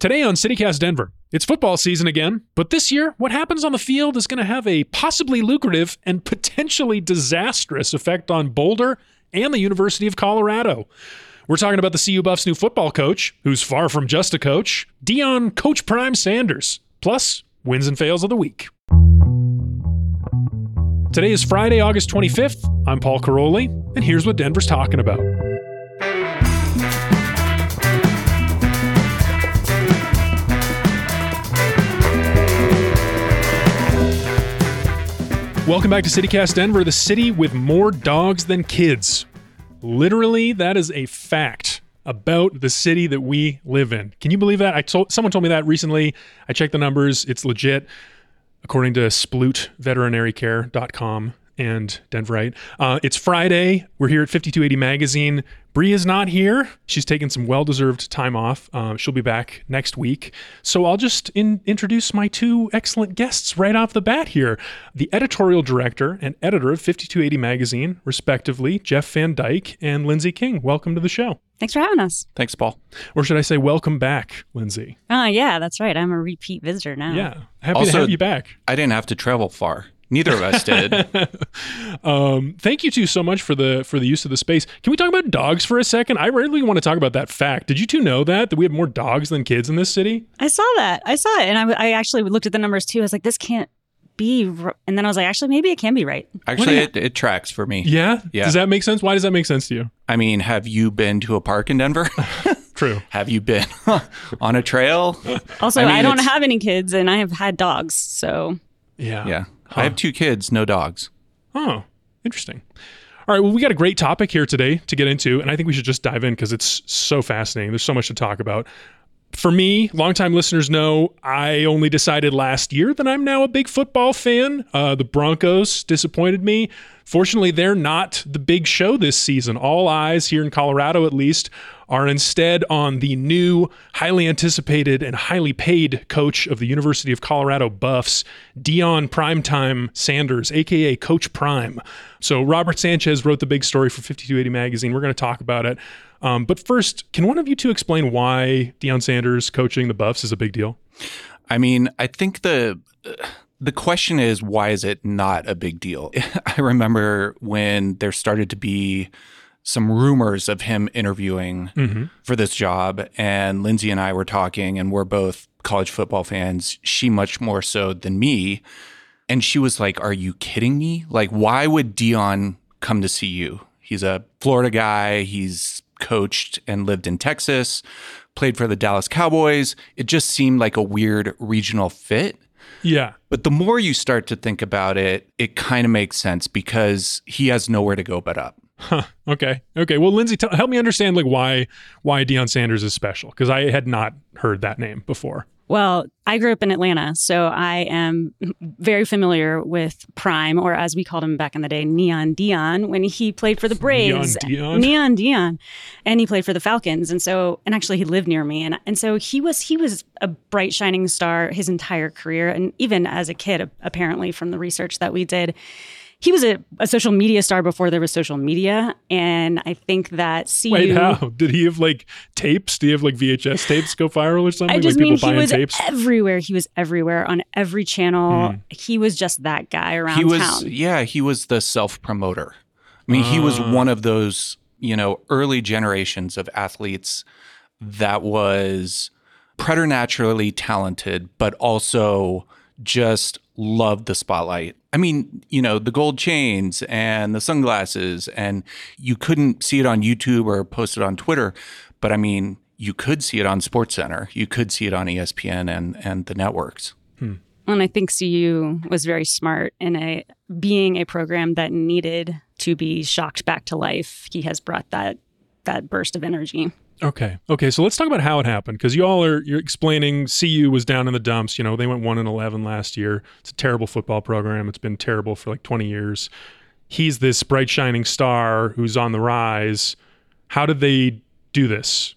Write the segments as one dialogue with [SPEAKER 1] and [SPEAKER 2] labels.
[SPEAKER 1] Today on CityCast Denver, it's football season again, but this year, what happens on the field is going to have a possibly lucrative and potentially disastrous effect on Boulder and the University of Colorado. We're talking about the CU Buffs' new football coach, who's far from just a coach, Deion Coach Prime Sanders, plus wins and fails of the week. Today is Friday, August 25th. I'm Paul Karolyi, and here's what Denver's talking about. Welcome back to CityCast Denver, the city with more dogs than kids. Literally, that is a fact about the city that we live in. Can you believe that? I told someone told me that recently. I checked the numbers; it's legit, according to SplootVeterinaryCare.com and Denverite. Uh, it's Friday. We're here at 5280 Magazine. Bree is not here. She's taking some well deserved time off. Uh, she'll be back next week. So I'll just in- introduce my two excellent guests right off the bat here the editorial director and editor of 5280 Magazine, respectively, Geoff Van Dyke and Lindsey King. Welcome to the show.
[SPEAKER 2] Thanks for having us.
[SPEAKER 3] Thanks, Paul.
[SPEAKER 1] Or should I say, welcome back, Lindsey?
[SPEAKER 2] Oh, yeah, that's right. I'm a repeat visitor now.
[SPEAKER 1] Yeah. Happy
[SPEAKER 3] Also-
[SPEAKER 1] to have you back.
[SPEAKER 3] I didn't have to travel far. Neither of us did.
[SPEAKER 1] um, thank you two so much for the for the use of the space. Can we talk about dogs for a second? I really want to talk about that fact. Did you two know that that we have more dogs than kids in this city?
[SPEAKER 2] I saw that. I saw it. And I, I actually looked at the numbers too. I was like, this can't be. r-" And then I was like, actually, maybe it can be right.
[SPEAKER 3] Actually, it, it tracks for me.
[SPEAKER 1] Yeah.
[SPEAKER 3] Yeah.
[SPEAKER 1] Does that make sense? Why does that make sense to you?
[SPEAKER 3] I mean, have you been to a park in Denver?
[SPEAKER 1] True.
[SPEAKER 3] have you been on a trail?
[SPEAKER 2] Also,
[SPEAKER 3] I
[SPEAKER 2] I, don't have any kids and I have had dogs. So
[SPEAKER 1] Yeah.
[SPEAKER 3] Yeah. I have two kids, no dogs.
[SPEAKER 1] Oh, interesting. All right. Well, we got a great topic here today to get into, and I think we should just dive in because it's so fascinating. There's so much to talk about. For me, longtime listeners know I only decided last year that I'm now a big football fan. Uh, the Broncos disappointed me. Fortunately, they're not the big show this season. All eyes here in Colorado, at least, are instead on the new, highly anticipated, and highly paid coach of the University of Colorado Buffs, Deion Primetime Sanders, aka Coach Prime. So, Robert Sanchez wrote the big story for 5280 Magazine. We're going to talk about it. Um, but first, can one of you two explain why Deion Sanders coaching the Buffs is a big deal?
[SPEAKER 3] I mean, I think the the question is why is it not a big deal? I remember when there started to be some rumors of him interviewing
[SPEAKER 1] Mm-hmm.
[SPEAKER 3] for this job, and Lindsey and I were talking, and we're both college football fans. She much more so than me, and she was like, "Are you kidding me? Like, why would Deion come to CU? He's a Florida guy. He's coached and lived in Texas, played for the Dallas Cowboys. It just seemed like a weird regional fit."
[SPEAKER 1] Yeah.
[SPEAKER 3] But the more you start to think about it, it kind of makes sense because he has nowhere to go but up.
[SPEAKER 1] Huh. Okay. Okay. Well, Lindsey, tell help me understand like why why Deion Sanders is special because I had not heard that name before.
[SPEAKER 2] Well, I grew up in Atlanta, so I am very familiar with Prime, or as we called him back in the day, Neon Deion, when he played for the Braves.
[SPEAKER 1] Deion?
[SPEAKER 2] Neon Deion, and he played for the Falcons, and so and actually he lived near me, and and so he was he was a bright shining star his entire career, and even as a kid, apparently from the research that we did. He was a, a social media star before there was social media, and I think that CU.
[SPEAKER 1] Wait, how did he have like tapes? Do you have like VHS tapes go viral or something?
[SPEAKER 2] I just
[SPEAKER 1] like
[SPEAKER 2] mean
[SPEAKER 1] people
[SPEAKER 2] he
[SPEAKER 1] buying
[SPEAKER 2] was
[SPEAKER 1] tapes.
[SPEAKER 2] everywhere. He was everywhere on every channel.
[SPEAKER 1] Mm.
[SPEAKER 2] He was just that guy around
[SPEAKER 3] he was,
[SPEAKER 2] town.
[SPEAKER 3] yeah, he was the self promoter. I mean, he was
[SPEAKER 1] Ah.
[SPEAKER 3] one of those, you know, early generations of athletes that was preternaturally talented, but also just loved the spotlight. I mean, you know, the gold chains and the sunglasses, and you couldn't see it on YouTube or post it on Twitter, but I mean, you could see it on Sports Center. You could see it on ESPN and and the networks.
[SPEAKER 2] Hmm. And I think CU was very smart in a being a program that needed to be shocked back to life. He has brought that that burst of energy.
[SPEAKER 1] Okay. Okay. So let's talk about how it happened because you all are you're explaining CU was down in the dumps. You know, they went one and eleven last year. It's a terrible football program. It's been terrible for like twenty years. He's this bright shining star who's on the rise. How did they do this?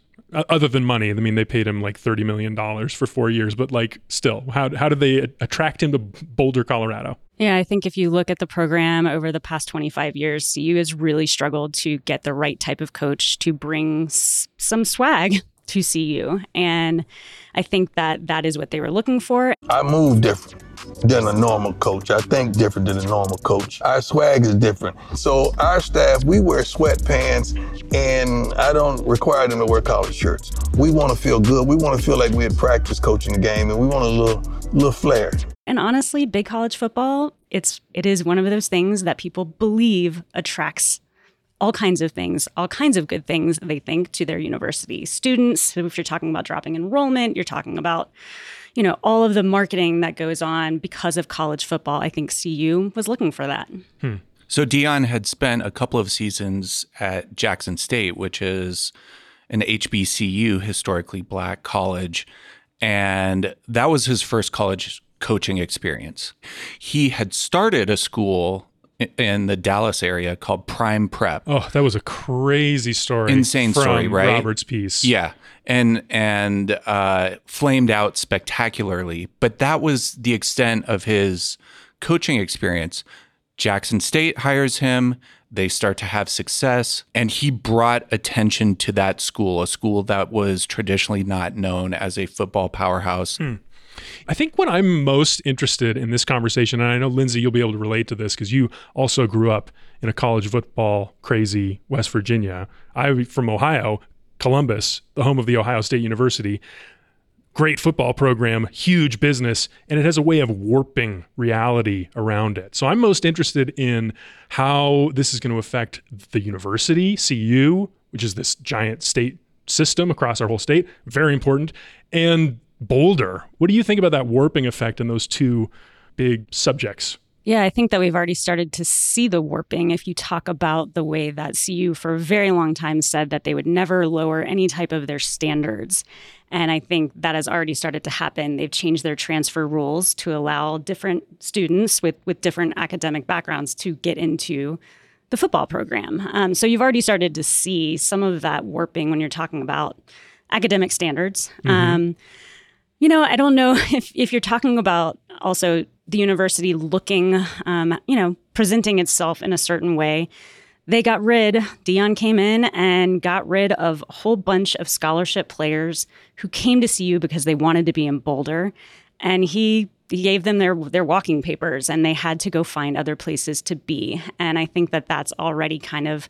[SPEAKER 1] Other than money, I mean, they paid him like thirty million dollars for four years, but like, still, how how did they attract him to Boulder, Colorado?
[SPEAKER 2] Yeah, I think if you look at the program over the past 25 years, CU has really struggled to get the right type of coach to bring s- some swag to CU. And I think that that is what they were looking for.
[SPEAKER 4] I move different than a normal coach. I think different than a normal coach. Our swag is different. So our staff, we wear sweatpants and I don't require them to wear collared shirts. We want to feel good. We want to feel like we had practice coaching the game and we want a little little flair.
[SPEAKER 2] And honestly, big college football, it's it is one of those things that people believe attracts all kinds of things, all kinds of good things they think to their university students. So if you're talking about dropping enrollment, you're talking about, you know, all of the marketing that goes on because of college football. I think CU was looking for that.
[SPEAKER 3] Hmm. So Deion had spent a couple of seasons at Jackson State, which is an HBCU, historically black college. And that was his first college coaching experience. He had started a school in the Dallas area called Prime Prep.
[SPEAKER 1] Oh, that was a crazy story.
[SPEAKER 3] Insane story, right?
[SPEAKER 1] Robert's piece.
[SPEAKER 3] Yeah. And and uh, flamed out spectacularly. But that was the extent of his coaching experience. Jackson State hires him. They start to have success. And he brought attention to that school, a school that was traditionally not known as a football powerhouse.
[SPEAKER 1] Hmm. I think what I'm most interested in this conversation, and I know Lindsey, you'll be able to relate to this because you also grew up in a college football crazy West Virginia. I'm from Ohio, Columbus, the home of the Ohio State University. Great football program, huge business, and it has a way of warping reality around it. So I'm most interested in how this is going to affect the university, CU, which is this giant state system across our whole state, very important, and Boulder. What do you think about that warping effect in those two big subjects?
[SPEAKER 2] Yeah, I think that we've already started to see the warping if you talk about the way that CU for a very long time said that they would never lower any type of their standards. And I think that has already started to happen. They've changed their transfer rules to allow different students with, with different academic backgrounds to get into the football program. Um, so you've already started to see some of that warping when you're talking about academic standards. Mm-hmm. Um, you know, I don't know if, if you're talking about also the university looking, um, you know, presenting itself in a certain way. They got rid, Deion came in and got rid of a whole bunch of scholarship players who came to CU because they wanted to be in Boulder. And he, he gave them their, their walking papers and they had to go find other places to be. And I think that that's already kind of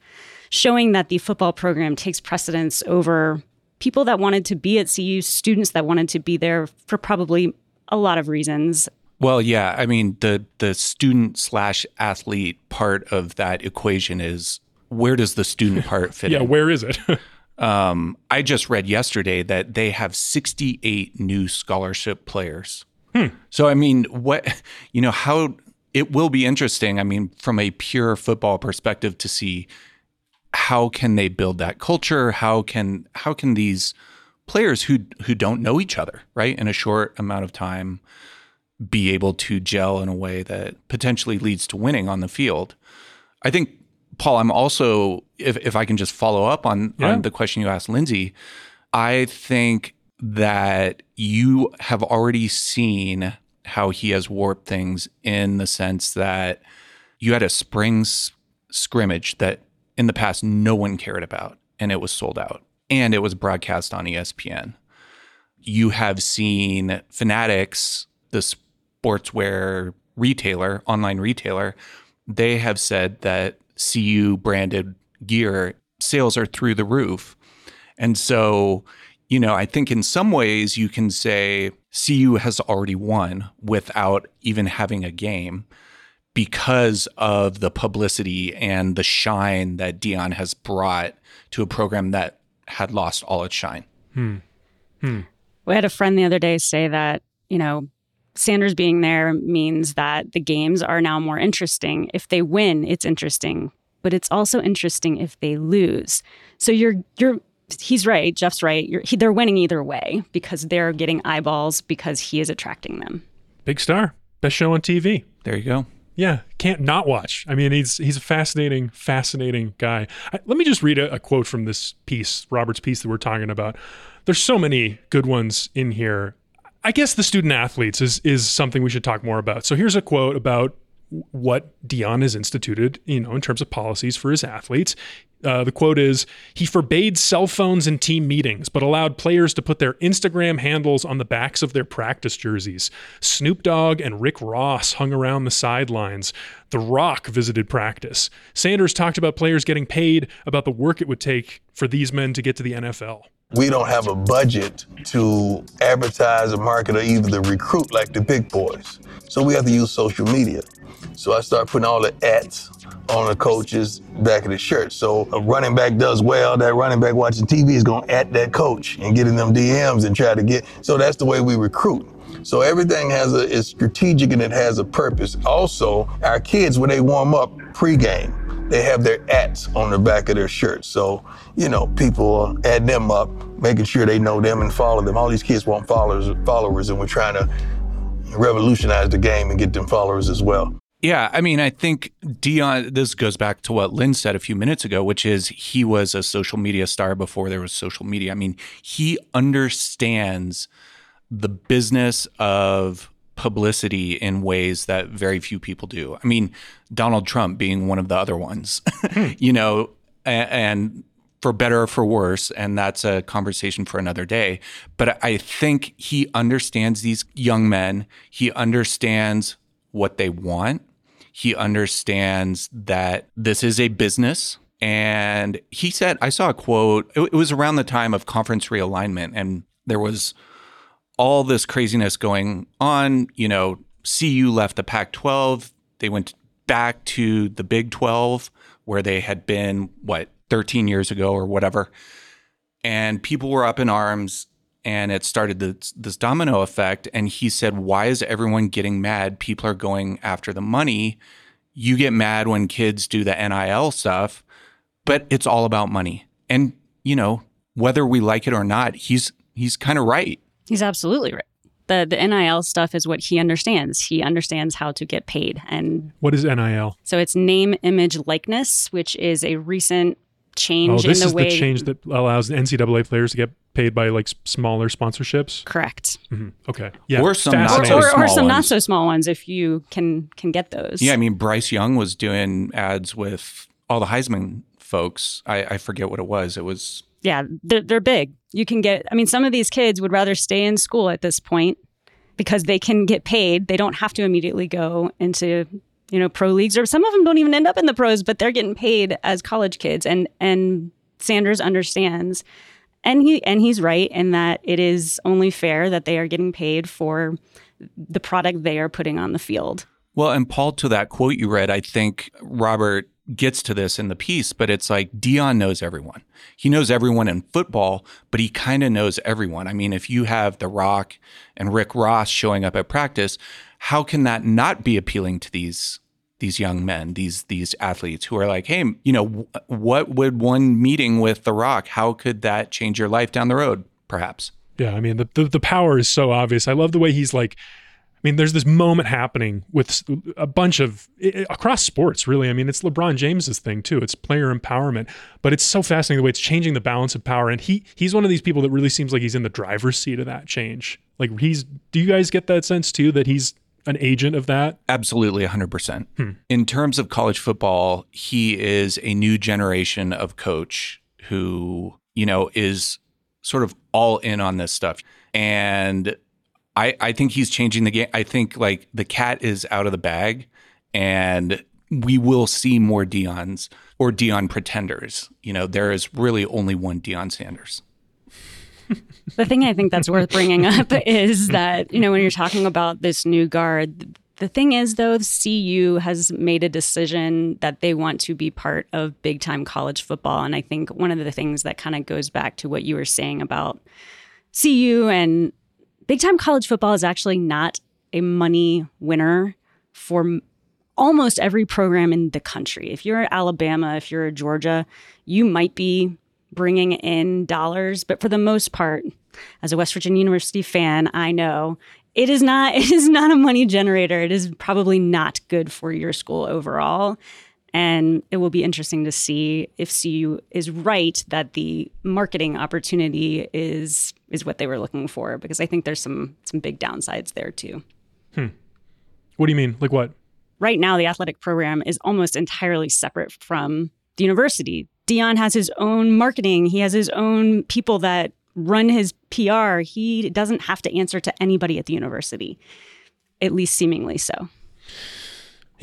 [SPEAKER 2] showing that the football program takes precedence over people that wanted to be at CU, students that wanted to be there for probably a lot of reasons.
[SPEAKER 3] Well, yeah, I mean the the student slash athlete part of that equation is where does the student part fit?
[SPEAKER 1] yeah,
[SPEAKER 3] in?
[SPEAKER 1] where is it?
[SPEAKER 3] um, I just read yesterday that they have 68 new scholarship players.
[SPEAKER 1] Hmm.
[SPEAKER 3] So I mean, what you know, how it will be interesting. I mean, from a pure football perspective, to see how can they build that culture? How can how can these players who who don't know each other, right, in a short amount of time, be able to gel in a way that potentially leads to winning on the field? I think, Paul, I'm also if if I can just follow up on yeah. on the question you asked Lindsey, I think that you have already seen how he has warped things in the sense that you had a springs scrimmage that in the past no one cared about, and it was sold out, and it was broadcast on ESPN. You have seen Fanatics, the sportswear retailer, online retailer, they have said that CU branded gear sales are through the roof. And so, you know, I think in some ways you can say CU has already won without even having a game because of the publicity and the shine that Deion has brought to a program that had lost all its shine.
[SPEAKER 1] Hmm. Hmm.
[SPEAKER 2] We had a friend the other day say that, you know, Sanders being there means that the games are now more interesting. If they win, it's interesting, but it's also interesting if they lose. So you're you're he's right, Geoff's right. He, they're winning either way because they're getting eyeballs because he is attracting them.
[SPEAKER 1] Big star, best show on TV.
[SPEAKER 3] There you go.
[SPEAKER 1] Yeah, can't not watch. I mean, he's he's a fascinating, fascinating guy. I, let me just read a, a quote from this piece, Robert's piece that we're talking about. There's so many good ones in here. I guess the student athletes is is something we should talk more about. So here's a quote about what Deion has instituted, you know, in terms of policies for his athletes. Uh, the quote is He forbade cell phones in team meetings, but allowed players to put their Instagram handles on the backs of their practice jerseys. Snoop Dogg and Rick Ross hung around the sidelines. The Rock visited practice. Sanders talked about players getting paid, about the work it would take for these men to get to the NFL.
[SPEAKER 4] We don't have a budget to advertise or market or even to recruit like the big boys. So we have to use social media. So I start putting all the ads on the coach's back of the shirt. So a running back does well, that running back watching TV is going to at that coach and getting them DMs and try to get. So that's the way we recruit. So everything has a is strategic and it has a purpose. Also, our kids when they warm up pregame, they have their ats on the back of their shirts. So, you know, people add them up, making sure they know them and follow them. All these kids want followers followers and we're trying to revolutionize the game and get them followers as well.
[SPEAKER 3] Yeah, I mean, I think Deion, this goes back to what Lynn said a few minutes ago, which is he was a social media star before there was social media. I mean, he understands the business of publicity in ways that very few people do. I mean, Donald Trump being one of the other ones, you know, and, and for better or for worse, and that's a conversation for another day. But I think he understands these young men. He understands what they want he understands that this is a business. And he said, I saw a quote, it, was around the time of conference realignment, and there was all this craziness going on. You know, CU left the Pac 12, they went back to the Big 12, where they had been, what, 13 years ago or whatever. And people were up in arms and it started this, this, domino effect. And he said, Why is everyone getting mad? People are going after the money. You get mad when kids do the NIL stuff, but it's all about money. And, you know, whether we like it or not, he's he's kind of right.
[SPEAKER 2] He's absolutely right. The the NIL stuff is what he understands. He understands how to get paid. And
[SPEAKER 1] what is NIL?
[SPEAKER 2] So it's name, image, likeness, which is a recent change
[SPEAKER 1] oh, this
[SPEAKER 2] in the
[SPEAKER 1] is
[SPEAKER 2] way
[SPEAKER 1] the change that allows NCAA players to get paid by like smaller sponsorships.
[SPEAKER 2] Correct.
[SPEAKER 1] Mm-hmm. Okay. Yeah.
[SPEAKER 3] Or some not so
[SPEAKER 2] or, or,
[SPEAKER 3] or
[SPEAKER 2] some
[SPEAKER 3] ones.
[SPEAKER 2] not so small ones if you can can get those.
[SPEAKER 3] Yeah, I mean Bryce Young was doing ads with all the Heisman folks. I, I forget what it was. It was
[SPEAKER 2] yeah, they're, they're big. You can get. I mean, some of these kids would rather stay in school at this point because they can get paid. They don't have to immediately go into you know pro leagues, or some of them don't even end up in the pros, but they're getting paid as college kids. And and Sanders understands and he and he's right in that it is only fair that they are getting paid for the product they are putting on the field.
[SPEAKER 3] Well, and Paul, to that quote you read, I think Robert gets to this in the piece, but it's like Deion knows everyone. He knows everyone in football, but he kind of knows everyone. I mean, if you have The Rock and Rick Ross showing up at practice, how can that not be appealing to these these young men, these these athletes who are like, hey, you know, what would one meeting with The Rock? How could that change your life down the road? Perhaps.
[SPEAKER 1] Yeah, I mean, the, the the power is so obvious. I love the way he's like. I mean, there's this moment happening with a bunch of across sports, really. I mean, it's LeBron James's thing too. It's player empowerment, but it's so fascinating the way it's changing the balance of power. And he he's one of these people that really seems like he's in the driver's seat of that change. Like he's. Do you guys get that sense too? That he's an agent of that?
[SPEAKER 3] Absolutely, 100%. Hmm. In terms of college football, he is a new generation of coach who, you know, is sort of all in on this stuff. And I, I think he's changing the game. I think like the cat is out of the bag and we will see more Deion's or Deion pretenders. You know, there is really only one Deion Sanders.
[SPEAKER 2] the thing I think that's worth bringing up is that, you know, when you're talking about this new guard, the thing is, though, CU has made a decision that they want to be part of big time college football. And I think one of the things that kind of goes back to what you were saying about CU and big time college football is actually not a money winner for almost every program in the country. If you're Alabama, if you're Georgia, you might be bringing in dollars, but for the most part, as a West Virginia University fan, I know it is not it is not a money generator. It is probably not good for your school overall. And it will be interesting to see if CU is right that the marketing opportunity is is what they were looking for because I think there's some some big downsides there too.
[SPEAKER 1] Hmm. What do you mean? Like what?
[SPEAKER 2] Right now the athletic program is almost entirely separate from the university. Deion has his own marketing. He has his own people that run his PR. He doesn't have to answer to anybody at the university, at least seemingly so.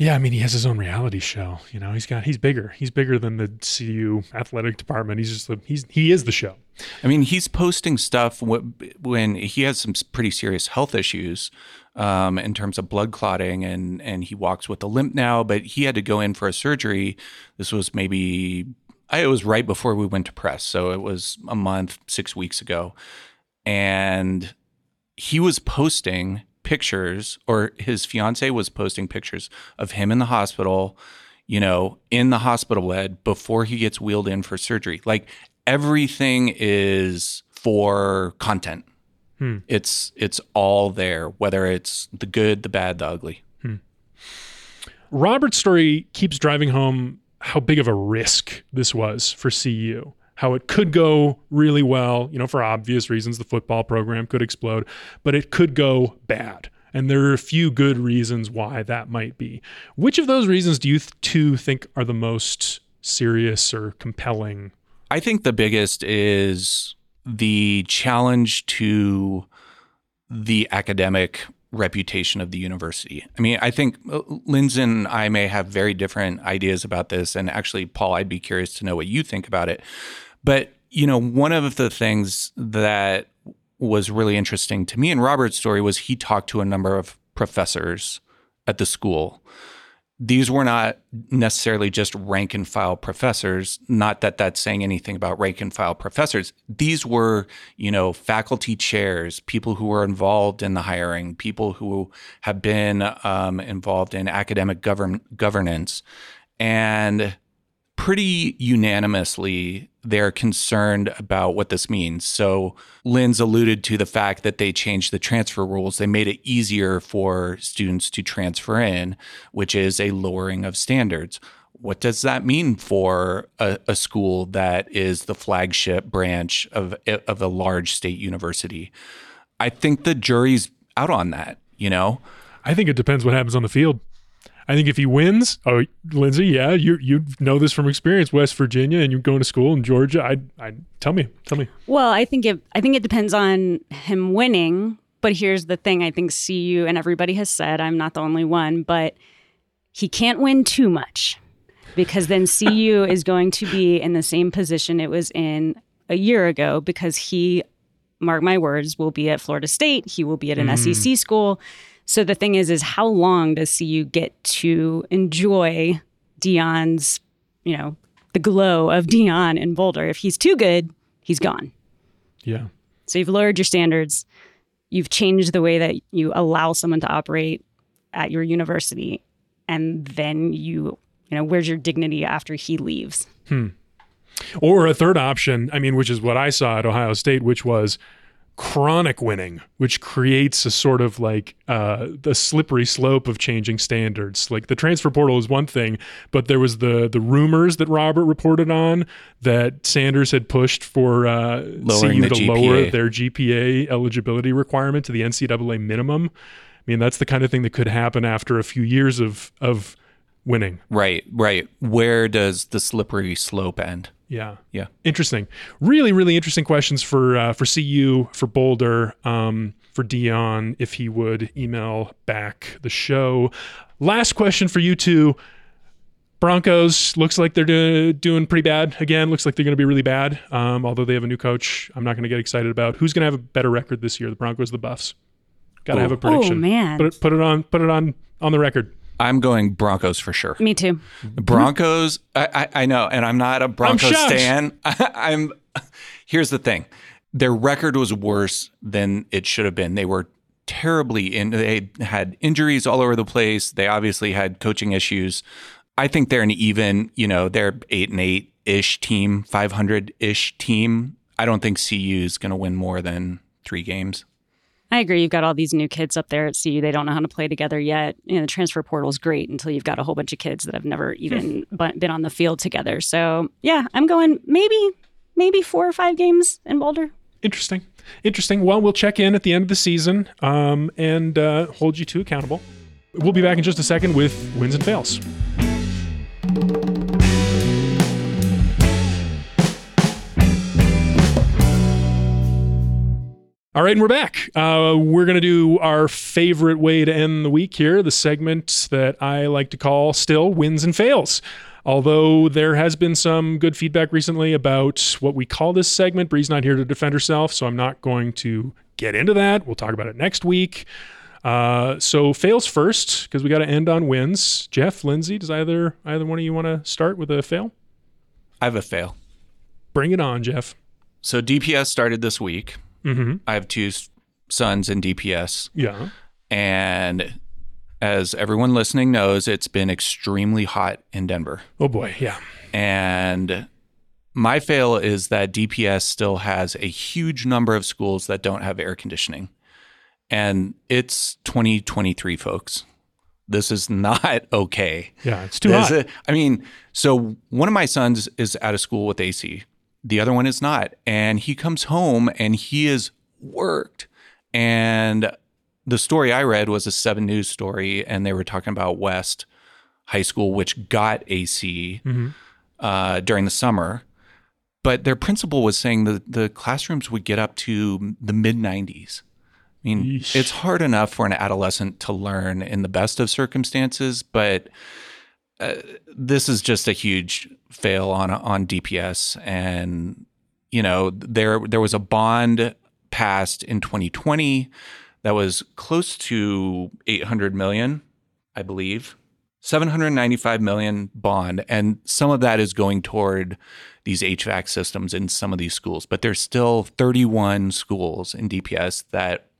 [SPEAKER 1] Yeah, I mean, he has his own reality show. You know, he's got he's bigger. He's bigger than the CU athletic department. He's just the, he's he is the show.
[SPEAKER 3] I mean, he's posting stuff when he has some pretty serious health issues um, in terms of blood clotting, and and he walks with a limp now. But he had to go in for a surgery. This was maybe it was right before we went to press, so it was a month, six weeks ago, and he was posting pictures, or his fiance was posting pictures of him in the hospital, you know, in the hospital bed before he gets wheeled in for surgery. Like everything is for content. Hmm. It's it's all there, whether it's the good, the bad, the ugly. Hmm.
[SPEAKER 1] Robert's story keeps driving home how big of a risk this was for CU. How it could go really well, you know, for obvious reasons, the football program could explode, but it could go bad. And there are a few good reasons why that might be. Which of those reasons do you th- two think are the most serious or compelling?
[SPEAKER 3] I think the biggest is the challenge to the academic reputation of the university. I mean, I think uh, Lindsey and I may have very different ideas about this. And actually, Paul, I'd be curious to know what you think about it. But, you know, one of the things that was really interesting to me in Robert's story was he talked to a number of professors at the school these were not necessarily just rank and file professors. Not that that's saying anything about rank and file professors. These were, you know, faculty chairs, people who were involved in the hiring, people who have been um, involved in academic govern- governance. And pretty unanimously, they're concerned about what this means. So, Lynn's alluded to the fact that they changed the transfer rules. They made it easier for students to transfer in, which is a lowering of standards. What does that mean for a, a school that is the flagship branch of, of a large state university? I think the jury's out on that, you know?
[SPEAKER 1] I think it depends what happens on the field. I think if he wins, oh, Lindsey, yeah, you you know this from experience, West Virginia, and you're going to school in Georgia. I, I tell me, tell me.
[SPEAKER 2] Well, I think it, I think it depends on him winning. But here's the thing: I think CU and everybody has said I'm not the only one, but he can't win too much because then CU is going to be in the same position it was in a year ago because he, mark my words, will be at Florida State. He will be at an mm. SEC school so the thing is, is how long does CU get to enjoy Deion's, you know, the glow of Deion in Boulder? If he's too good, he's gone.
[SPEAKER 1] Yeah.
[SPEAKER 2] So you've lowered your standards. You've changed the way that you allow someone to operate at your university. And then you, you know, where's your dignity after he leaves?
[SPEAKER 1] Hmm. Or a third option, I mean, which is what I saw at Ohio State, which was chronic winning, which creates a sort of like uh, the slippery slope of changing standards. Like the transfer portal is one thing, but there was the the rumors that Robert reported on that Sanders had pushed for uh, CU to GPA. lower their GPA eligibility requirement to the NCAA minimum. I mean, that's the kind of thing that could happen after a few years of of winning.
[SPEAKER 3] Right, right. Where does the slippery slope end?
[SPEAKER 1] Yeah.
[SPEAKER 3] Yeah.
[SPEAKER 1] Interesting. Really, really interesting questions for uh, for CU, for Boulder, um, for Deion, if he would email back the show. Last question for you two. Broncos looks like they're do- doing pretty bad again. Looks like they're going to be really bad. Um, although they have a new coach, I'm not going to get excited about. Who's going to have a better record this year? The Broncos, or the Buffs. Got to have a prediction.
[SPEAKER 2] Oh, man.
[SPEAKER 1] put it, put it on put it on on the record.
[SPEAKER 3] I'm going Broncos for sure.
[SPEAKER 2] Me too.
[SPEAKER 3] Broncos, I, I, I know, and I'm not a Broncos
[SPEAKER 1] shocked.
[SPEAKER 3] stan. I'm. Here's the thing: their record was worse than it should have been. They were terribly in. They had injuries all over the place. They obviously had coaching issues. I think they're an even. You know, they're eight and eight ish team, five hundred ish team. I don't think CU is going to win more than three games.
[SPEAKER 2] I agree. You've got all these new kids up there at CU. They don't know how to play together yet. You know, the transfer portal is great until you've got a whole bunch of kids that have never even been on the field together. So yeah, I'm going maybe maybe four or five games in Boulder.
[SPEAKER 1] Interesting. Interesting. Well, we'll check in at the end of the season um, and uh, hold you two accountable. We'll be back in just a second with wins and fails. All right, and we're back. Uh, we're going to do our favorite way to end the week here, the segment that I like to call still wins and fails. Although there has been some good feedback recently about what we call this segment. Bree's not here to defend herself, so I'm not going to get into that. We'll talk about it next week. Uh, so fails first because we got to end on wins. Geoff, Lindsey, does either either one of you want to start with a fail?
[SPEAKER 3] I have a fail.
[SPEAKER 1] Bring it on, Geoff.
[SPEAKER 3] So DPS started this week.
[SPEAKER 1] Mm-hmm.
[SPEAKER 3] I have two sons in DPS.
[SPEAKER 1] Yeah.
[SPEAKER 3] And as everyone listening knows, it's been extremely hot in Denver.
[SPEAKER 1] Oh boy. Yeah.
[SPEAKER 3] And my fail is that DPS still has a huge number of schools that don't have air conditioning. And it's 2023, folks. This is not okay.
[SPEAKER 1] Yeah. It's too
[SPEAKER 3] This
[SPEAKER 1] hot.
[SPEAKER 3] is- I mean, so one of my sons is out of school with AC. The other one is not. And he comes home and he is worked. And the story I read was a 7 News story, and they were talking about West High School, which got AC
[SPEAKER 1] Mhm.
[SPEAKER 3] uh, during the summer. But their principal was saying that the classrooms would get up to the mid 90s. I mean,
[SPEAKER 1] Yeesh.
[SPEAKER 3] it's hard enough for an adolescent to learn in the best of circumstances, but uh, this is just a huge fail on on DPS. And you know, there there was a bond passed in 2020 that was close to 800 million, I believe. 795 million bond and some of that is going toward these HVAC systems in some of these schools but there's still 31 schools in DPS that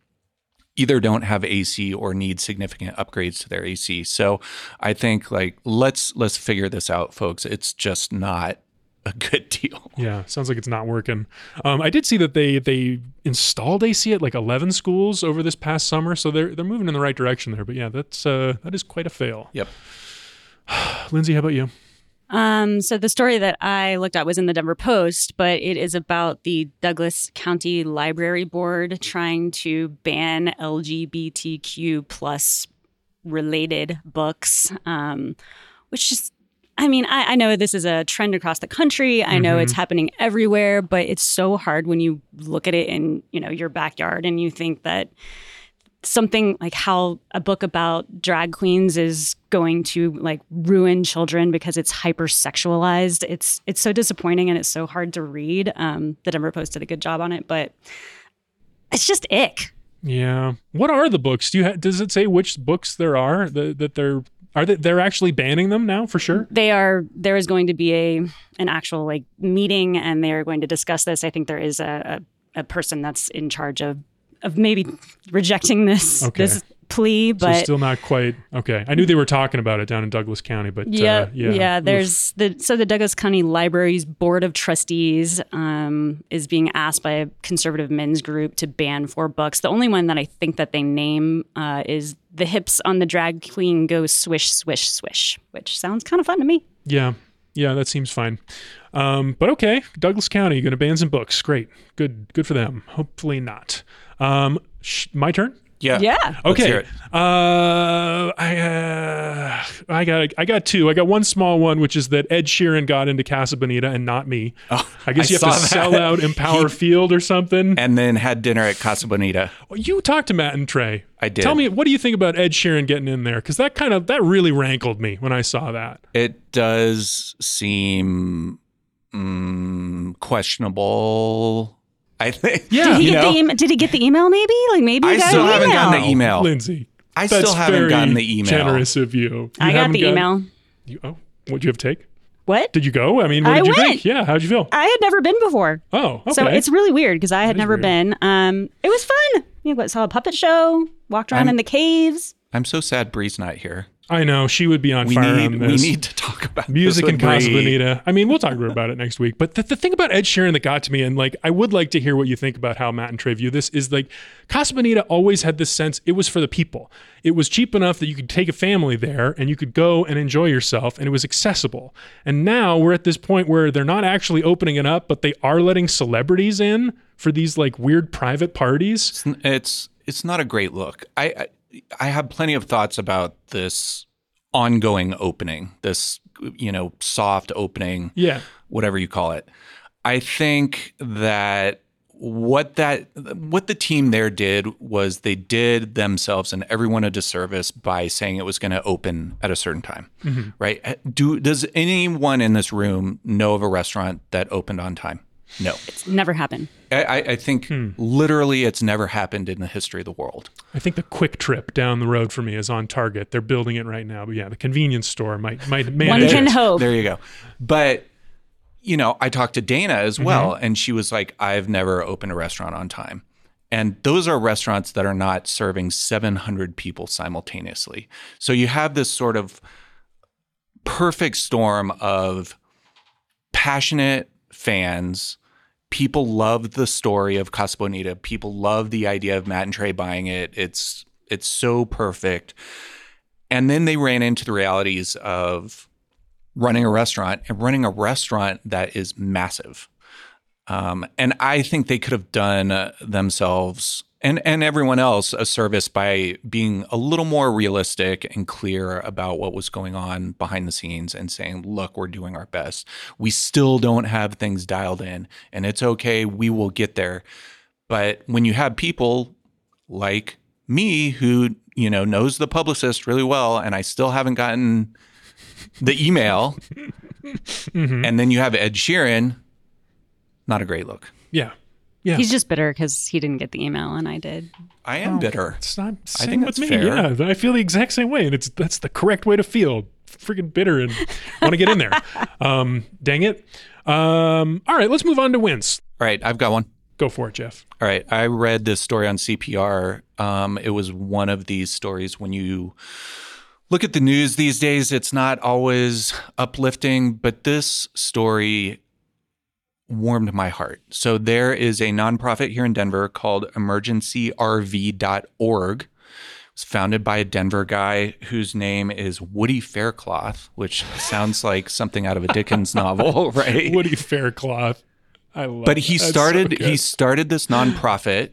[SPEAKER 3] either don't have AC or need significant upgrades to their AC. So I think like let's let's figure this out folks. It's just not a good deal.
[SPEAKER 1] Yeah, sounds like it's not working. Um, I did see that they they installed AC at like 11 schools over this past summer, so they're they're moving in the right direction there. But yeah, that's uh, that is quite a fail.
[SPEAKER 3] Yep.
[SPEAKER 1] Lindsey, how about you?
[SPEAKER 2] Um, so the story that I looked at was in the Denver Post, but it is about the Douglas County Library Board trying to ban LGBTQ plus related books, um, which just I mean, I, I know this is a trend across the country. I know it's happening everywhere, but it's so hard when you look at it in, you know, your backyard and you think that something like how a book about drag queens is going to like ruin children because it's hypersexualized. It's it's so disappointing and it's so hard to read. Um, the Denver Post did a good job on it, but it's just ick.
[SPEAKER 1] Yeah. What are the books? Do you ha- does it say which books there are that, that they're are they they're actually banning them now for sure?
[SPEAKER 2] They are there is going to be a an actual like meeting and they are going to discuss this. I think there is a, a, a person that's in charge of of maybe rejecting this
[SPEAKER 1] Okay.
[SPEAKER 2] this plea,
[SPEAKER 1] So
[SPEAKER 2] but
[SPEAKER 1] still not quite okay. I knew they were talking about it down in Douglas County, but
[SPEAKER 2] yeah,
[SPEAKER 1] uh, yeah,
[SPEAKER 2] yeah.
[SPEAKER 1] Oof.
[SPEAKER 2] There's the so the Douglas County Library's Board of Trustees um, is being asked by a conservative men's group to ban four books. The only one that I think that they name uh, is "The Hips on the Drag Queen Go Swish Swish Swish," which sounds kind of fun to me.
[SPEAKER 1] yeah, yeah. That seems fine. Um, but okay, Douglas County going to ban some books. Great, good, good for them. Hopefully not. Um, sh- my turn.
[SPEAKER 3] Yeah.
[SPEAKER 2] Yeah.
[SPEAKER 3] Let's hear
[SPEAKER 1] Okay.
[SPEAKER 3] it.
[SPEAKER 1] Uh, I uh, I got I got two. I got one small one, which is that Ed Sheeran got into Casa Bonita and not me. Oh, I guess
[SPEAKER 3] I
[SPEAKER 1] you have to
[SPEAKER 3] that.
[SPEAKER 1] sell out Empower Field or something.
[SPEAKER 3] And then had dinner at Casa Bonita.
[SPEAKER 1] you talked to Matt and Trey.
[SPEAKER 3] I did.
[SPEAKER 1] Tell me, what do you think about Ed Sheeran getting in there? Because that kind of that really rankled me when I saw that.
[SPEAKER 3] It does seem mm, questionable. I think.
[SPEAKER 1] Yeah.
[SPEAKER 2] Did he
[SPEAKER 3] you
[SPEAKER 2] get
[SPEAKER 3] know,
[SPEAKER 2] the email? Did he get the email? Maybe like maybe he
[SPEAKER 3] I
[SPEAKER 2] got
[SPEAKER 3] still
[SPEAKER 2] an
[SPEAKER 3] haven't
[SPEAKER 2] email.
[SPEAKER 3] gotten the email.
[SPEAKER 1] Lindsey.
[SPEAKER 3] I
[SPEAKER 1] that's
[SPEAKER 3] still haven't
[SPEAKER 1] very
[SPEAKER 3] gotten the email.
[SPEAKER 1] Generous of you. You
[SPEAKER 2] I got
[SPEAKER 1] haven't
[SPEAKER 2] the email.
[SPEAKER 1] You, oh, what'd you have to take?
[SPEAKER 2] What?
[SPEAKER 1] Did you go? I mean, what
[SPEAKER 2] I
[SPEAKER 1] did you
[SPEAKER 2] went.
[SPEAKER 1] think? Yeah, how'd you feel?
[SPEAKER 2] I had never been before.
[SPEAKER 1] Oh, okay.
[SPEAKER 2] So it's really weird because I had never
[SPEAKER 1] weird.
[SPEAKER 2] been. Um, it was fun. You know, saw a puppet show, walked around
[SPEAKER 3] I'm-
[SPEAKER 2] in the caves.
[SPEAKER 3] I'm so sad Bree's not here.
[SPEAKER 1] I know she would be on
[SPEAKER 3] We
[SPEAKER 1] fire
[SPEAKER 3] need
[SPEAKER 1] on
[SPEAKER 3] we need to talk about
[SPEAKER 1] Music
[SPEAKER 3] this
[SPEAKER 1] and
[SPEAKER 3] with
[SPEAKER 1] Casa Bonita. I mean, we'll talk to her about it next week. But the, the thing about Ed Sheeran that got to me, and like, I would like to hear what you think about how Matt and Trey view this, is like, Casa Bonita always had this sense it was for the people. It was cheap enough that you could take a family there and you could go and enjoy yourself, and it was accessible. And now we're at this point where they're not actually opening it up, but they are letting celebrities in for these like weird private parties.
[SPEAKER 3] It's it's not a great look. I, I I have plenty of thoughts about this ongoing opening, this you know soft opening,
[SPEAKER 1] Yeah.
[SPEAKER 3] whatever you call it. I think that what that what the team there did was they did themselves and everyone a disservice by saying it was going to open at a certain time. Mm-hmm. Right? Do does anyone in this room know of a restaurant that opened on time? No.
[SPEAKER 2] It's never happened.
[SPEAKER 3] I, I I think hmm. literally it's never happened in the history of the world.
[SPEAKER 1] I think the QuikTrip down the road for me is on target. They're building it right now. But yeah, the convenience store might might manage
[SPEAKER 2] One can
[SPEAKER 1] it.
[SPEAKER 2] hope.
[SPEAKER 3] There you go. But you know, I talked to Dana as mm-hmm. well, and she was like, "I've never opened a restaurant on time." And those are restaurants that are not serving 700 people simultaneously. So you have this sort of perfect storm of passionate fans. People love the story of Casa Bonita. People love the idea of Matt and Trey buying it. It's it's so perfect. And then they ran into the realities of running a restaurant and running a restaurant that is massive. Um, and I think they could have done uh, themselves and, and everyone else a service by being a little more realistic and clear about what was going on behind the scenes and saying, look, we're doing our best. We still don't have things dialed in, and it's okay. We will get there. But when you have people like me who, you know, knows the publicist really well, and I still haven't gotten the email, mm-hmm. and then you have Ed Sheeran, not a great look.
[SPEAKER 1] Yeah. Yeah.
[SPEAKER 2] He's just bitter because he didn't get the email and I did.
[SPEAKER 3] I am bitter.
[SPEAKER 1] It's not.
[SPEAKER 3] I
[SPEAKER 1] Same
[SPEAKER 3] think that's
[SPEAKER 1] me.
[SPEAKER 3] fair.
[SPEAKER 1] Yeah, I feel the exact same way, and it's that's the correct way to feel. Freaking bitter and want to get in there. Um, dang it. Um, all right, let's move on to wins.
[SPEAKER 3] All right, I've got one.
[SPEAKER 1] Go for it, Geoff.
[SPEAKER 3] All right, I read this story on CPR. Um, it was one of these stories when you look at the news these days, it's not always uplifting, but this story warmed my heart. So there is a nonprofit here in Denver called emergencyrv.org. It was founded by a Denver guy whose name is Woody Faircloth, which sounds like something out of a Dickens novel, right?
[SPEAKER 1] Woody Faircloth. I love.
[SPEAKER 3] but he
[SPEAKER 1] that.
[SPEAKER 3] Started
[SPEAKER 1] so
[SPEAKER 3] he started this nonprofit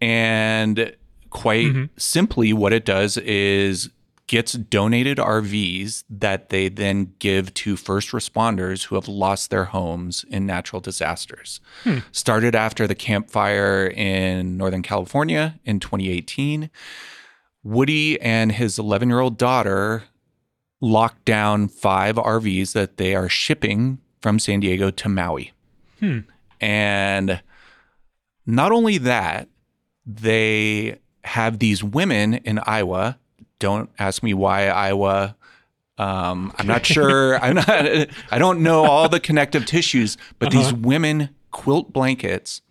[SPEAKER 3] and quite
[SPEAKER 1] Mm-hmm.
[SPEAKER 3] simply what it does is gets donated RVs that they then give to first responders who have lost their homes in natural disasters.
[SPEAKER 1] Hmm.
[SPEAKER 3] Started after the Camp Fire in Northern California in 2018. Woody and his 11 year old daughter locked down five RVs that they are shipping from San Diego to Maui.
[SPEAKER 1] Hmm.
[SPEAKER 3] And not only that, they have these women in Iowa. Don't ask me why Iowa. Um, I'm not sure. I'm not. I don't know all the connective tissues, but these women quilt blankets.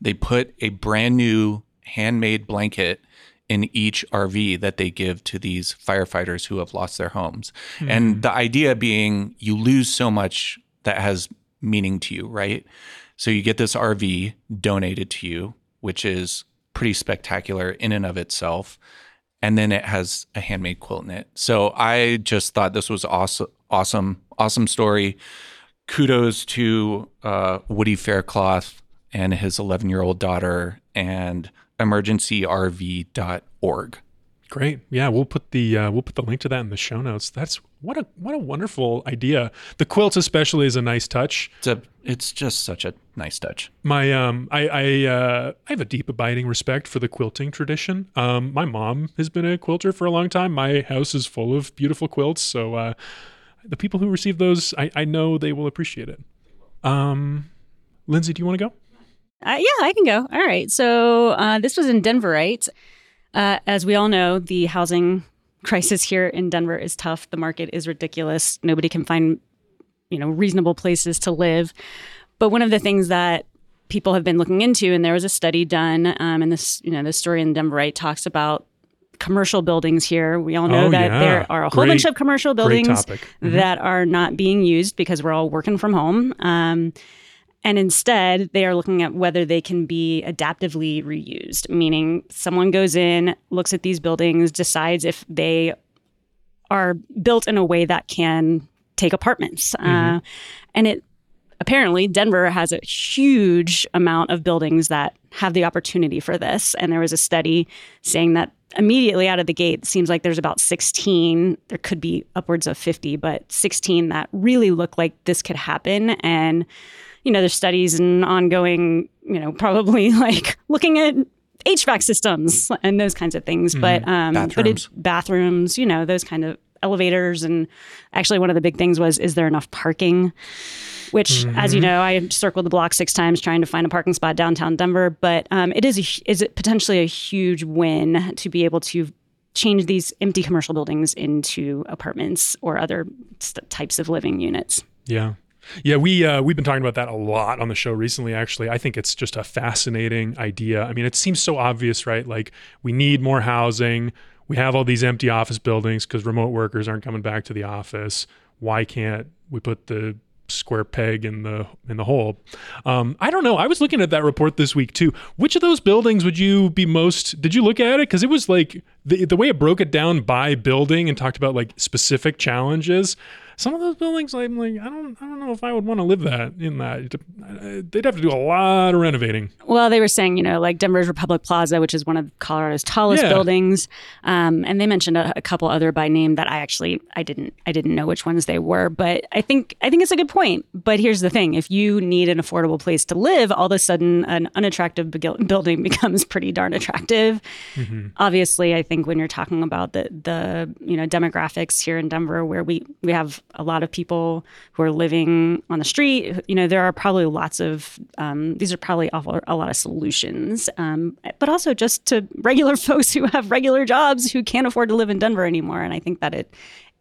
[SPEAKER 3] They put a brand new handmade blanket in each RV that they give to these firefighters who have lost their homes. And the idea being you lose so much that has meaning to you, right? So you get this RV donated to you, which is pretty spectacular in and of itself. And then it has a handmade quilt in it. So I just thought this was awesome, awesome, awesome story. Kudos to uh, Woody Faircloth and his 11 year old daughter and emergencyrv.org.
[SPEAKER 1] Great. Yeah, we'll put the uh, we'll put the link to that in the show notes. That's what a what a wonderful idea. The quilts especially is a nice touch.
[SPEAKER 3] It's a it's just such a nice touch.
[SPEAKER 1] My um I I uh, I have a deep abiding respect for the quilting tradition. Um my mom has been a quilter for a long time. My house is full of beautiful quilts, so uh the people who receive those I I know they will appreciate it. Um Lindsey, do you want to go?
[SPEAKER 2] Uh, yeah, I can go. All right. So uh, this was in Denver, right? Uh, as we all know, the housing crisis here in Denver is tough. The market is ridiculous. Nobody can find, you know, reasonable places to live. But one of the things that people have been looking into, and there was a study done, um, and this, you know, this story in Denverite talks about commercial buildings here. We all know
[SPEAKER 1] Oh,
[SPEAKER 2] that
[SPEAKER 1] yeah.
[SPEAKER 2] there are a whole
[SPEAKER 1] Great-
[SPEAKER 2] bunch of commercial buildings.
[SPEAKER 1] Mhm.
[SPEAKER 2] that are not being used because we're all working from home. Um, and instead, they are looking at whether they can be adaptively reused, meaning someone goes in, looks at these buildings, decides if they are built in a way that can take apartments. Uh, and it apparently Denver has a huge amount of buildings that have the opportunity for this. And there was a study saying that immediately out of the gate, it seems like there's about 16, there could be upwards of 50, but 16 that really look like this could happen. And, you know, there's studies and ongoing, you know, probably like looking at HVAC systems and those kinds of things. But um but
[SPEAKER 3] Bathrooms.
[SPEAKER 2] it, bathrooms, you know, those kind of elevators and actually one of the big things was is there enough parking? Which, as you know, I circled the block six times trying to find a parking spot downtown Denver. But um, it is a, is it potentially a huge win to be able to change these empty commercial buildings into apartments or other st- types of living units.
[SPEAKER 1] Yeah. Yeah, we uh, we've been talking about that a lot on the show recently. Actually, I think it's just a fascinating idea. I mean, it seems so obvious, right? Like we need more housing. We have all these empty office buildings because remote workers aren't coming back to the office. Why can't we put the square peg in the in the hole? Um, I don't know. I was looking at that report this week too. Which of those buildings would you be most? Did you look at it? Because it was like the the way it broke it down by building and talked about like specific challenges some of those buildings I'm like I don't I don't know if I would want to live that in that they'd have to do a lot of renovating
[SPEAKER 2] Well, they were saying, you know, like Denver's Republic Plaza, which is one of Colorado's tallest
[SPEAKER 1] Yeah.
[SPEAKER 2] buildings, um, and they mentioned a, a couple other by name that I actually I didn't I didn't know which ones they were, but I think I think it's a good point. But here's the thing: if you need an affordable place to live, all of a sudden an unattractive building becomes pretty darn attractive. Obviously, I think when you're talking about the the you know demographics here in Denver, where we we have a lot of people who are living on the street, you know, there are probably lots of um, these are probably offer a lot of solutions, um, but also just to regular folks who have regular jobs who can't afford to live in Denver anymore. And I think that it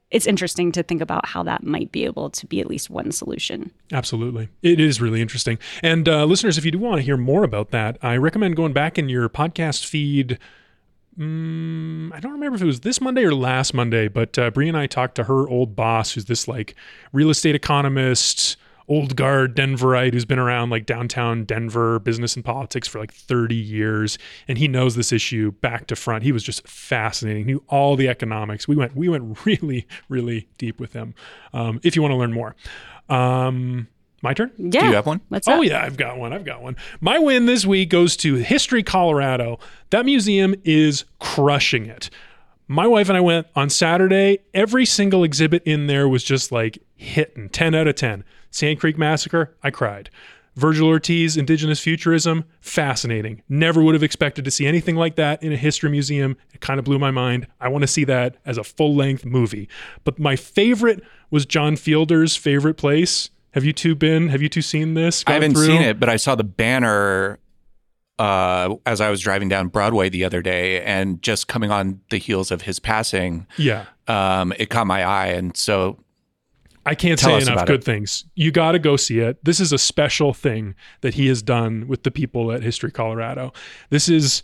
[SPEAKER 2] it's interesting to think about how that might be able to be at least one solution.
[SPEAKER 1] absolutely it is really interesting and uh, listeners if you do want to hear more about that I recommend going back in your podcast feed Mm, I don't remember if it was this Monday or last Monday, but uh, Bree and I talked to her old boss, who's this like real estate economist, old guard Denverite who's been around like downtown Denver business and politics for like 30 years, and he knows this issue back to front. He was just fascinating. Knew all the economics. We went we went really really deep with him. Um, if you want to learn more. Um, my turn.
[SPEAKER 2] Yeah,
[SPEAKER 3] Do you have one?
[SPEAKER 2] What's
[SPEAKER 1] Oh
[SPEAKER 2] up?
[SPEAKER 1] yeah, I've got one. I've got one. My win this week goes to History Colorado. That museum is crushing it. My wife and I went on Saturday. Every single exhibit in there was just like hitting 10 out of 10. Sand Creek Massacre, I cried. Virgil Ortiz, Indigenous Futurism, fascinating. Never would have expected to see anything like that in a history museum. It kind of blew my mind. I want to see that as a full length movie. But my favorite was John Fielder's favorite place. Have you two been? Have you two seen this?
[SPEAKER 3] I haven't
[SPEAKER 1] through?
[SPEAKER 3] seen it, but I saw the banner uh, as I was driving down Broadway the other day, and just coming on the heels of his passing,
[SPEAKER 1] Yeah.
[SPEAKER 3] um, it caught my eye, and so
[SPEAKER 1] I can't
[SPEAKER 3] Tell
[SPEAKER 1] say enough good
[SPEAKER 3] it.
[SPEAKER 1] things. You got to go see it. This is a special thing that he has done with the people at History Colorado. This is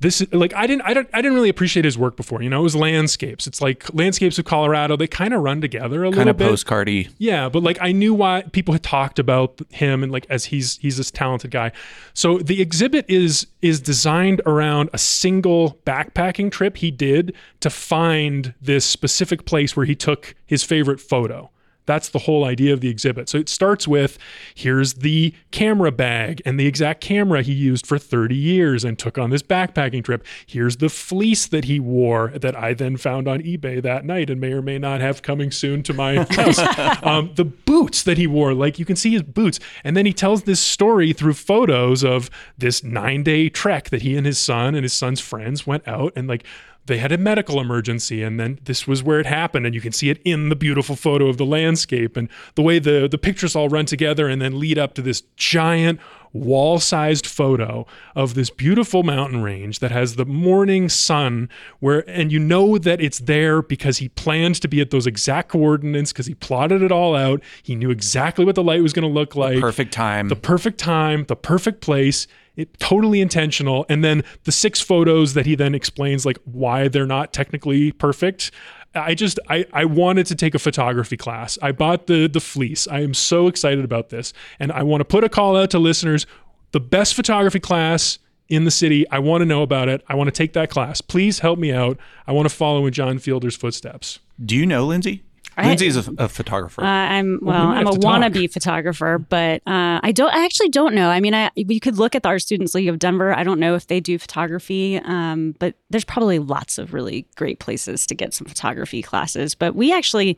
[SPEAKER 1] this is like I didn't I don't I didn't really appreciate his work before. You know, it was landscapes. It's like landscapes of Colorado. They kind of run together a
[SPEAKER 3] kind
[SPEAKER 1] little bit.
[SPEAKER 3] Kind of postcardy.
[SPEAKER 1] Yeah, but like I knew why people had talked about him and like as he's he's this talented guy. So the exhibit is is designed around a single backpacking trip he did to find this specific place where he took his favorite photo. That's the whole idea of the exhibit. So it starts with here's the camera bag and the exact camera he used for 30 years and took on this backpacking trip. Here's the fleece that he wore that I then found on eBay that night and may or may not have coming soon to my house. um, the boots that he wore, like you can see his boots. And then he tells this story through photos of this nine day trek that he and his son and his son's friends went out and like they had a medical emergency and then this was where it happened and you can see it in the beautiful photo of the landscape and the way the the pictures all run together and then lead up to this giant wall-sized photo of this beautiful mountain range that has the morning sun where and you know that it's there because he planned to be at those exact coordinates because he plotted it all out he knew exactly what the light was going to look like
[SPEAKER 3] Perfect time.
[SPEAKER 1] the perfect time, the perfect place. It totally intentional. And then the six photos that he then explains like why they're not technically perfect. I just I, I wanted to take a photography class. I bought the the fleece. I am so excited about this. And I want to put a call out to listeners. The best photography class in the city. I want to know about it. I want to take that class. Please help me out. I want to follow in John Fielder's footsteps.
[SPEAKER 3] Do you know Lindsey?
[SPEAKER 2] I-
[SPEAKER 3] Lindsey is a, a photographer.
[SPEAKER 2] Uh, I'm
[SPEAKER 1] Well,
[SPEAKER 2] well.
[SPEAKER 1] we
[SPEAKER 2] I'm a
[SPEAKER 1] to talk.
[SPEAKER 2] wannabe photographer, but uh, I don't. I actually don't know. I mean, I we could look at the Art Students League of Denver. I don't know if they do photography, um, but there's probably lots of really great places to get some photography classes. But we actually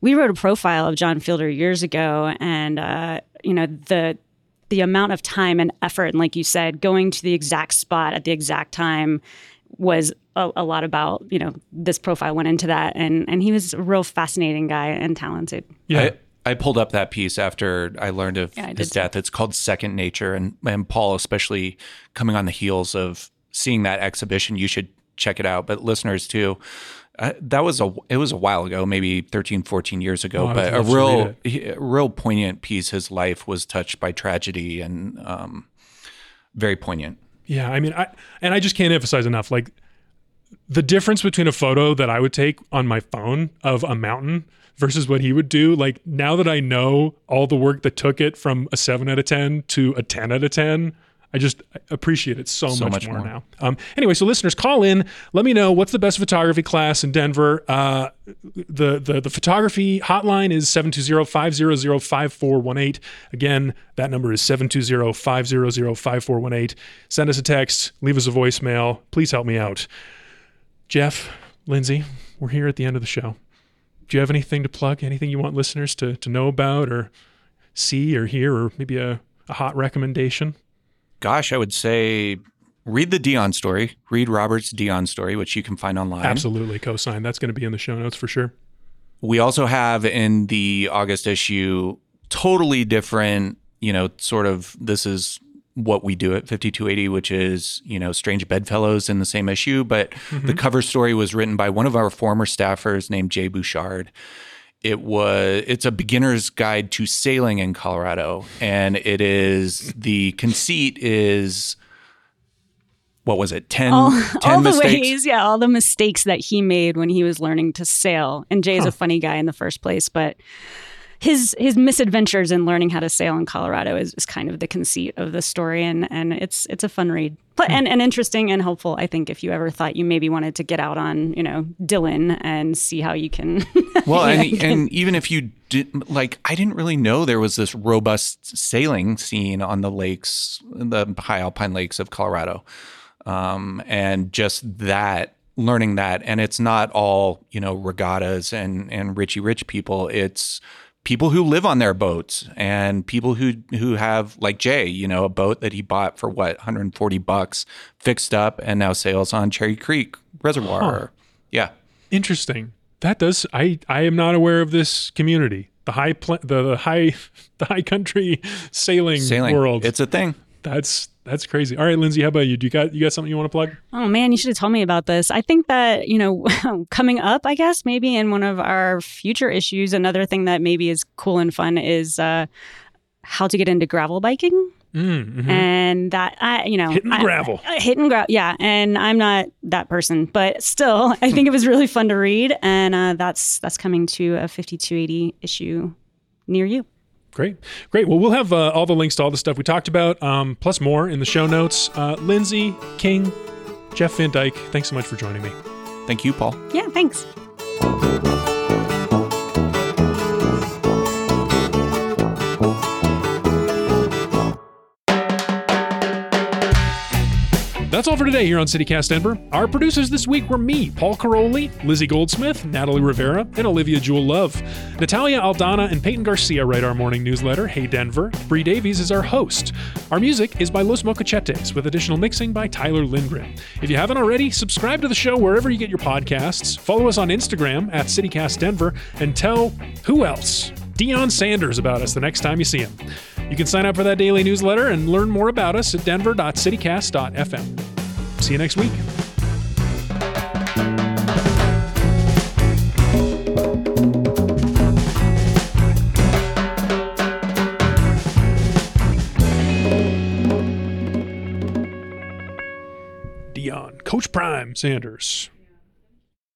[SPEAKER 2] we wrote a profile of John Fielder years ago, and uh, you know the the amount of time and effort, and like you said, going to the exact spot at the exact time was a, a lot about you know this profile went into that and and he was a real fascinating guy and talented
[SPEAKER 1] Yeah.
[SPEAKER 3] I, I pulled up that piece after I learned of
[SPEAKER 2] Yeah, I
[SPEAKER 3] his
[SPEAKER 2] did
[SPEAKER 3] death. It's called Second Nature, and and Paul, especially coming on the heels of seeing that exhibition, you should check it out. But listeners too, uh, that was a it was a while ago, maybe 13, 14 years ago,
[SPEAKER 1] Oh,
[SPEAKER 3] but a real he- a real poignant piece. His life was touched by tragedy and um, very poignant.
[SPEAKER 1] Yeah, I mean, I and I just can't emphasize enough like the difference between a photo that I would take on my phone of a mountain versus what he would do. Like now that I know all the work that took it from a seven out of ten to a ten out of ten. I just appreciate it so,
[SPEAKER 3] So
[SPEAKER 1] much,
[SPEAKER 3] much
[SPEAKER 1] more,
[SPEAKER 3] more.
[SPEAKER 1] now. Um, anyway, so listeners, call in. Let me know what's the best photography class in Denver. Uh, the, the the photography hotline is 720-500-5418. Again, that number is 720-500-5418. Send us a text, leave us a voicemail. Please help me out. Geoff, Lindsey, we're here at the end of the show. Do you have anything to plug? Anything you want listeners to, to know about or see or hear or maybe a, a hot recommendation?
[SPEAKER 3] Gosh, I would say read the Deion story. Read Robert's Deion story, which you can find online.
[SPEAKER 1] Absolutely, cosign. That's going to be in the show notes for sure.
[SPEAKER 3] We also have in the August issue totally different, you know, sort of this is what we do at 5280, which is, you know, Strange Bedfellows in the same issue. But the mm-hmm. cover story was written by one of our former staffers named Jay Bouchard. It was it's a beginner's guide to sailing in Colorado. And it is the conceit is what was it? 10,
[SPEAKER 2] all,
[SPEAKER 3] 10
[SPEAKER 2] all the
[SPEAKER 3] mistakes.
[SPEAKER 2] ways yeah all the mistakes that he made when he was learning to sail and jay's a funny guy in the first place but his his misadventures in learning how to sail in colorado is, is kind of the conceit of the story and and it's it's a fun read but and, and interesting and helpful i think if you ever thought you maybe wanted to get out on you know Dillon and see how you can
[SPEAKER 3] Well, and,
[SPEAKER 2] you can-
[SPEAKER 3] and even if you did, like, I didn't really know there was this robust sailing scene on the lakes, the high alpine lakes of Colorado. Um, and just that, learning that, and it's not all, you know, regattas and, and Richie Rich people. It's people who live on their boats and people who, who have, like Jay, you know, a boat that he bought for what, 140 bucks, fixed up, and now sails on Cherry Creek Reservoir. Yeah.
[SPEAKER 1] Interesting. That does. I I am not aware of this community. The high pl- the, the high the high country sailing,
[SPEAKER 3] Sailing.
[SPEAKER 1] world.
[SPEAKER 3] It's a thing.
[SPEAKER 1] that's that's crazy. All right, Lindsey, how about you? Do you got you got something you want to plug?
[SPEAKER 2] Oh man, you should have told me about this. I think that, you know, coming up, I guess, maybe in one of our future issues, another thing that maybe is cool and fun is uh, how to get into gravel biking.
[SPEAKER 1] Mm, mhm.
[SPEAKER 2] And that, I, you know,
[SPEAKER 1] Hitting
[SPEAKER 2] I-
[SPEAKER 1] gravel.
[SPEAKER 2] I- hitting gravel. Yeah. And I'm not that person, but still, I think it was really fun to read. And uh, that's, that's coming to a 5280 issue near you.
[SPEAKER 1] Great, great. Well, we'll have uh, all the links to all the stuff we talked about, um, plus more in the show notes. Uh, Lindsey King, Geoff Van Dyke, thanks so much for joining me.
[SPEAKER 3] Thank you, Paul.
[SPEAKER 2] Yeah. Thanks.
[SPEAKER 1] That's all for today here on CityCast Denver. Our producers this week were me, Paul Karolyi, Lizzie Goldsmith, Natalie Rivera, and Olivia Jewel Love. Natalia Aldana and Peyton Garcia write our morning newsletter, Hey Denver. Bree Davies is our host. Our music is by Los Mocochetes, with additional mixing by Tyler Lindgren. If you haven't already, subscribe to the show wherever you get your podcasts, follow us on Instagram at CityCast Denver, and tell who else? Deion Sanders about us the next time you see him. You can sign up for that daily newsletter and learn more about us at denver.citycast.fm. See you next week. Deion, Coach Prime Sanders.